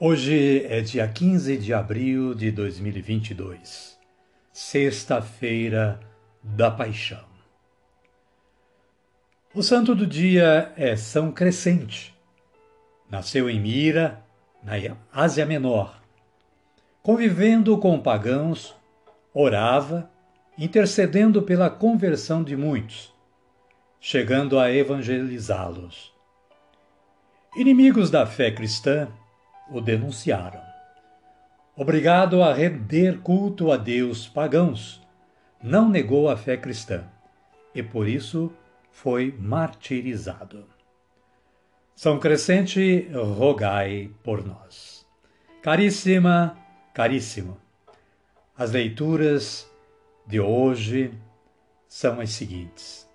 Hoje é dia 15 de abril de 2022, sexta-feira da Paixão. O santo do dia é São Crescente. Nasceu em Mira, na Ásia Menor. Convivendo com pagãos, orava, intercedendo pela conversão de muitos, chegando a evangelizá-los. Inimigos da fé cristã o denunciaram. Obrigado a render culto a Deus pagãos, não negou a fé cristã e por isso foi martirizado. São Crescente, rogai por nós. Caríssima, caríssimo, as leituras de hoje são as seguintes.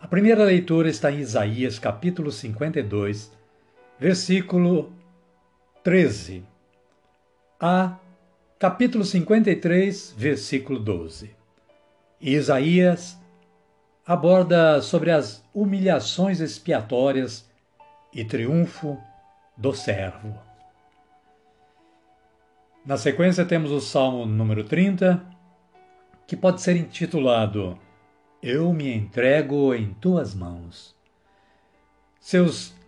A primeira leitura está em Isaías, capítulo 52, versículo 13 a capítulo 53, versículo 12. Isaías aborda sobre as humilhações expiatórias e triunfo do servo. Na sequência temos o Salmo número 30, que pode ser intitulado Eu me entrego em tuas mãos. Seus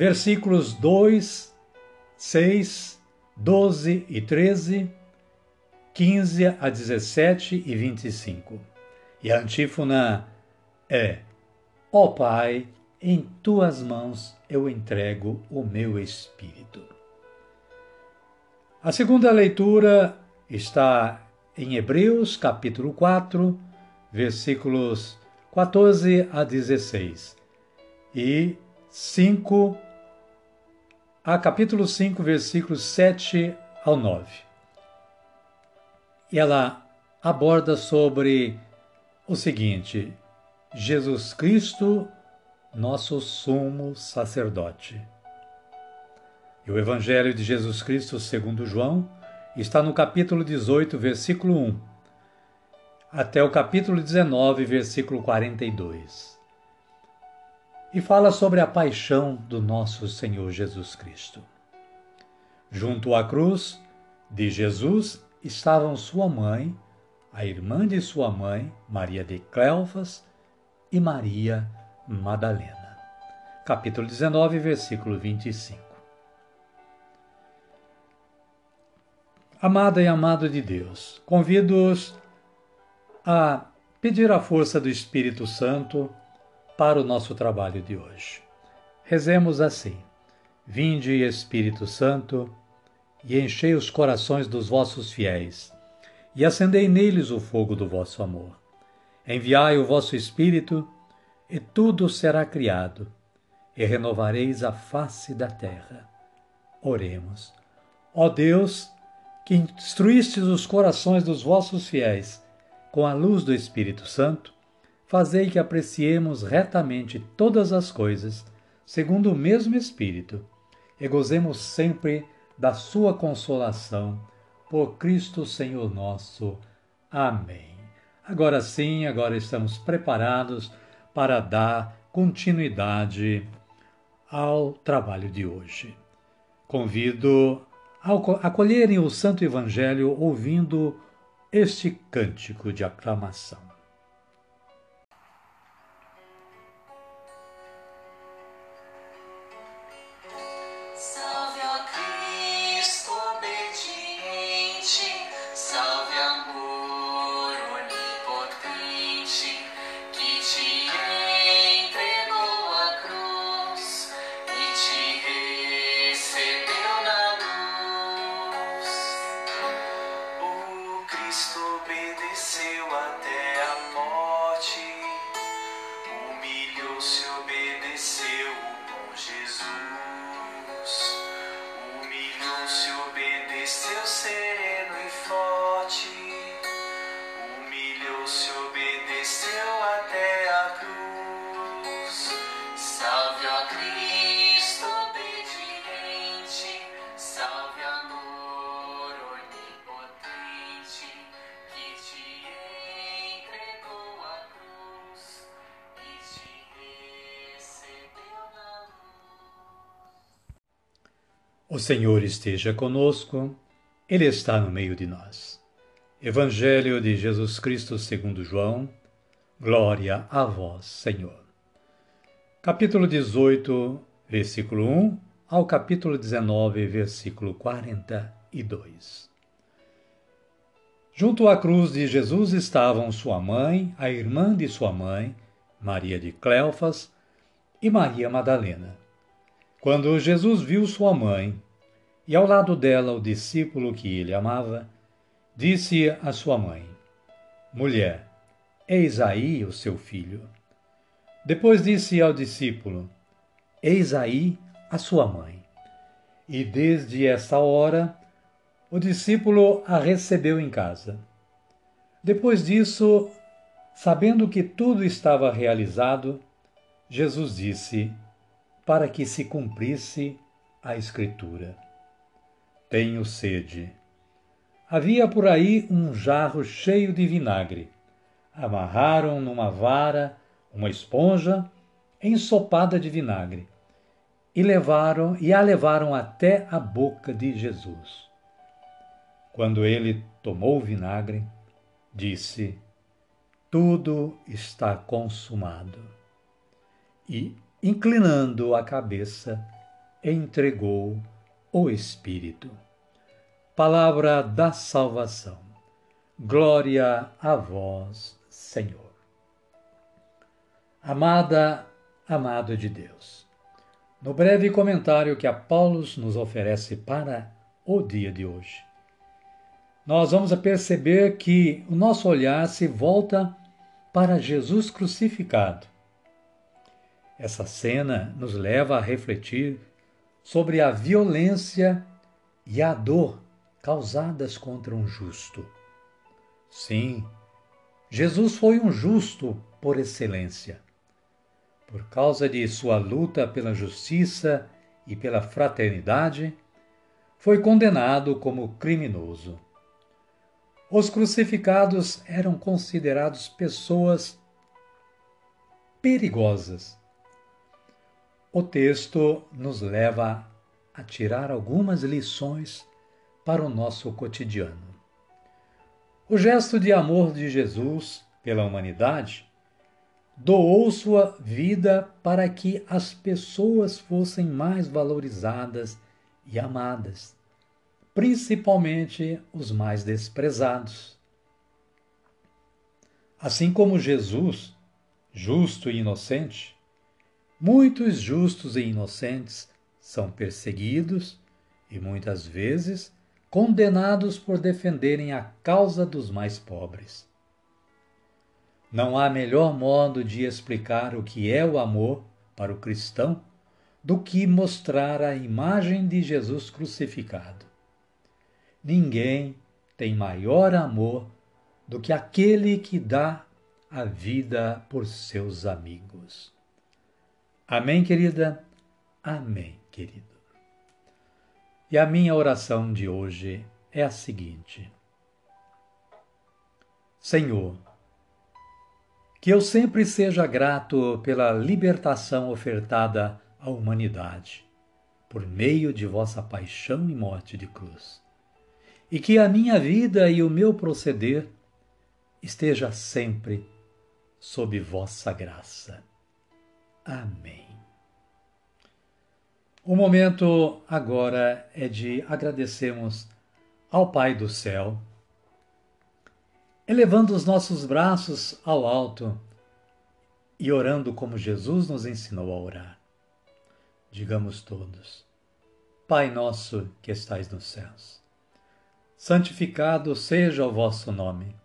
versículos 2, 6 12 e 13, 15 a 17 e 25. E a antífona é: Ó oh Pai, em tuas mãos eu entrego o meu espírito. A segunda leitura está em Hebreus, capítulo 4, versículos 14 a 16 e 5 a capítulo 5, versículos 7 ao 9. E ela aborda sobre o seguinte: Jesus Cristo, nosso sumo sacerdote. E o Evangelho de Jesus Cristo, segundo João, está no capítulo 18, versículo 1, até o capítulo 19, versículo 42 e fala sobre a paixão do nosso Senhor Jesus Cristo. Junto à cruz de Jesus estavam sua mãe, a irmã de sua mãe, Maria de Cleofas, e Maria Madalena. Capítulo 19, versículo 25. Amada e amado de Deus, convido-os a pedir a força do Espírito Santo para o nosso trabalho de hoje. Rezemos assim: Vinde, Espírito Santo, e enchei os corações dos vossos fiéis, e acendei neles o fogo do vosso amor. Enviai o vosso Espírito, e tudo será criado, e renovareis a face da terra. Oremos. Ó Deus, que instruístes os corações dos vossos fiéis com a luz do Espírito Santo, fazei que apreciemos retamente todas as coisas, segundo o mesmo Espírito, e gozemos sempre da sua consolação, por Cristo Senhor nosso. Amém. Agora sim, agora estamos preparados para dar continuidade ao trabalho de hoje. Convido a acolherem o Santo Evangelho ouvindo este cântico de aclamação. O Senhor esteja conosco, Ele está no meio de nós. Evangelho de Jesus Cristo segundo João, glória a vós, Senhor. Capítulo 18, versículo 1 ao capítulo 19, versículo 42. Junto à cruz de Jesus estavam sua mãe, a irmã de sua mãe, Maria de Cleofas, e Maria Madalena. Quando Jesus viu sua mãe e ao lado dela o discípulo que ele amava, disse à sua mãe: Mulher, eis aí o seu filho. Depois disse ao discípulo: Eis aí a sua mãe. E desde essa hora o discípulo a recebeu em casa. Depois disso, sabendo que tudo estava realizado, Jesus disse: para que se cumprisse a Escritura. Tenho sede. Havia por aí um jarro cheio de vinagre. Amarraram numa vara uma esponja ensopada de vinagre e levaram e a levaram até a boca de Jesus. Quando ele tomou o vinagre, disse: Tudo está consumado. E inclinando a cabeça, entregou o Espírito. Palavra da salvação. Glória a vós, Senhor. Amada, amado de Deus. No breve comentário que a Paulo nos oferece para o dia de hoje, nós vamos perceber que o nosso olhar se volta para Jesus crucificado essa cena nos leva a refletir sobre a violência e a dor causadas contra um justo. Sim, Jesus foi um justo por excelência. Por causa de sua luta pela justiça e pela fraternidade, foi condenado como criminoso. Os crucificados eram considerados pessoas perigosas o texto nos leva a tirar algumas lições para o nosso cotidiano. O gesto de amor de Jesus pela humanidade doou sua vida para que as pessoas fossem mais valorizadas e amadas, principalmente os mais desprezados. Assim como Jesus, justo e inocente, Muitos justos e inocentes são perseguidos e muitas vezes condenados por defenderem a causa dos mais pobres. Não há melhor modo de explicar o que é o amor para o cristão do que mostrar a imagem de Jesus crucificado. Ninguém tem maior amor do que aquele que dá a vida por seus amigos. Amém, querida? Amém, querido. E a minha oração de hoje é a seguinte: Senhor, que eu sempre seja grato pela libertação ofertada à humanidade, por meio de vossa paixão e morte de cruz, e que a minha vida e o meu proceder esteja sempre sob vossa graça. Amém. O momento agora é de agradecermos ao Pai do céu, elevando os nossos braços ao alto e orando como Jesus nos ensinou a orar. Digamos todos: Pai nosso que estais nos céus, santificado seja o vosso nome.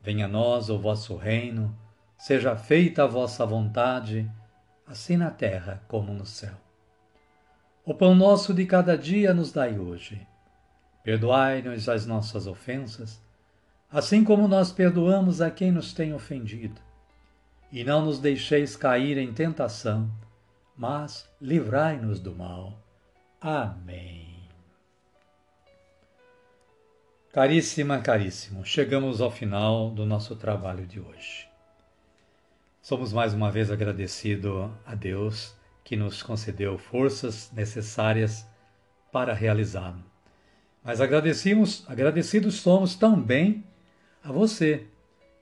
Venha a nós o vosso reino, seja feita a vossa vontade assim na terra como no céu. O pão nosso de cada dia nos dai hoje. Perdoai-nos as nossas ofensas, assim como nós perdoamos a quem nos tem ofendido. E não nos deixeis cair em tentação, mas livrai-nos do mal. Amém. Caríssima, caríssimo, chegamos ao final do nosso trabalho de hoje. Somos mais uma vez agradecidos a Deus que nos concedeu forças necessárias para realizá-lo. Mas agradecemos, agradecidos somos também a você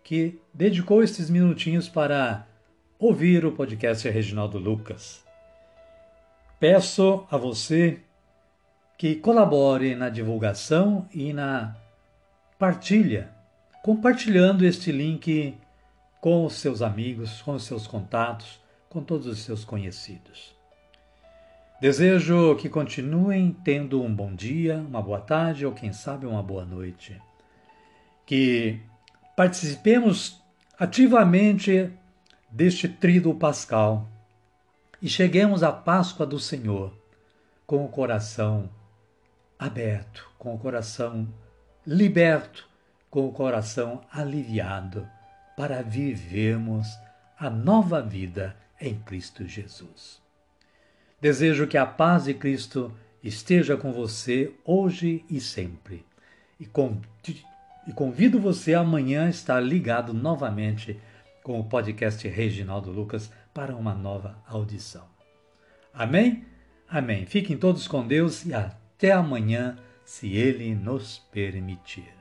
que dedicou estes minutinhos para ouvir o podcast Reginaldo Lucas. Peço a você que colabore na divulgação e na partilha, compartilhando este link com os seus amigos, com os seus contatos, com todos os seus conhecidos. Desejo que continuem tendo um bom dia, uma boa tarde ou, quem sabe, uma boa noite. Que participemos ativamente deste trido pascal e cheguemos à Páscoa do Senhor com o coração aberto, com o coração liberto, com o coração aliviado, para vivermos a nova vida em Cristo Jesus. Desejo que a paz de Cristo esteja com você hoje e sempre. E, convido você amanhã a estar ligado novamente com o podcast Reginaldo Lucas para uma nova audição. Amém? Amém. Fiquem todos com Deus e até amanhã, se Ele nos permitir.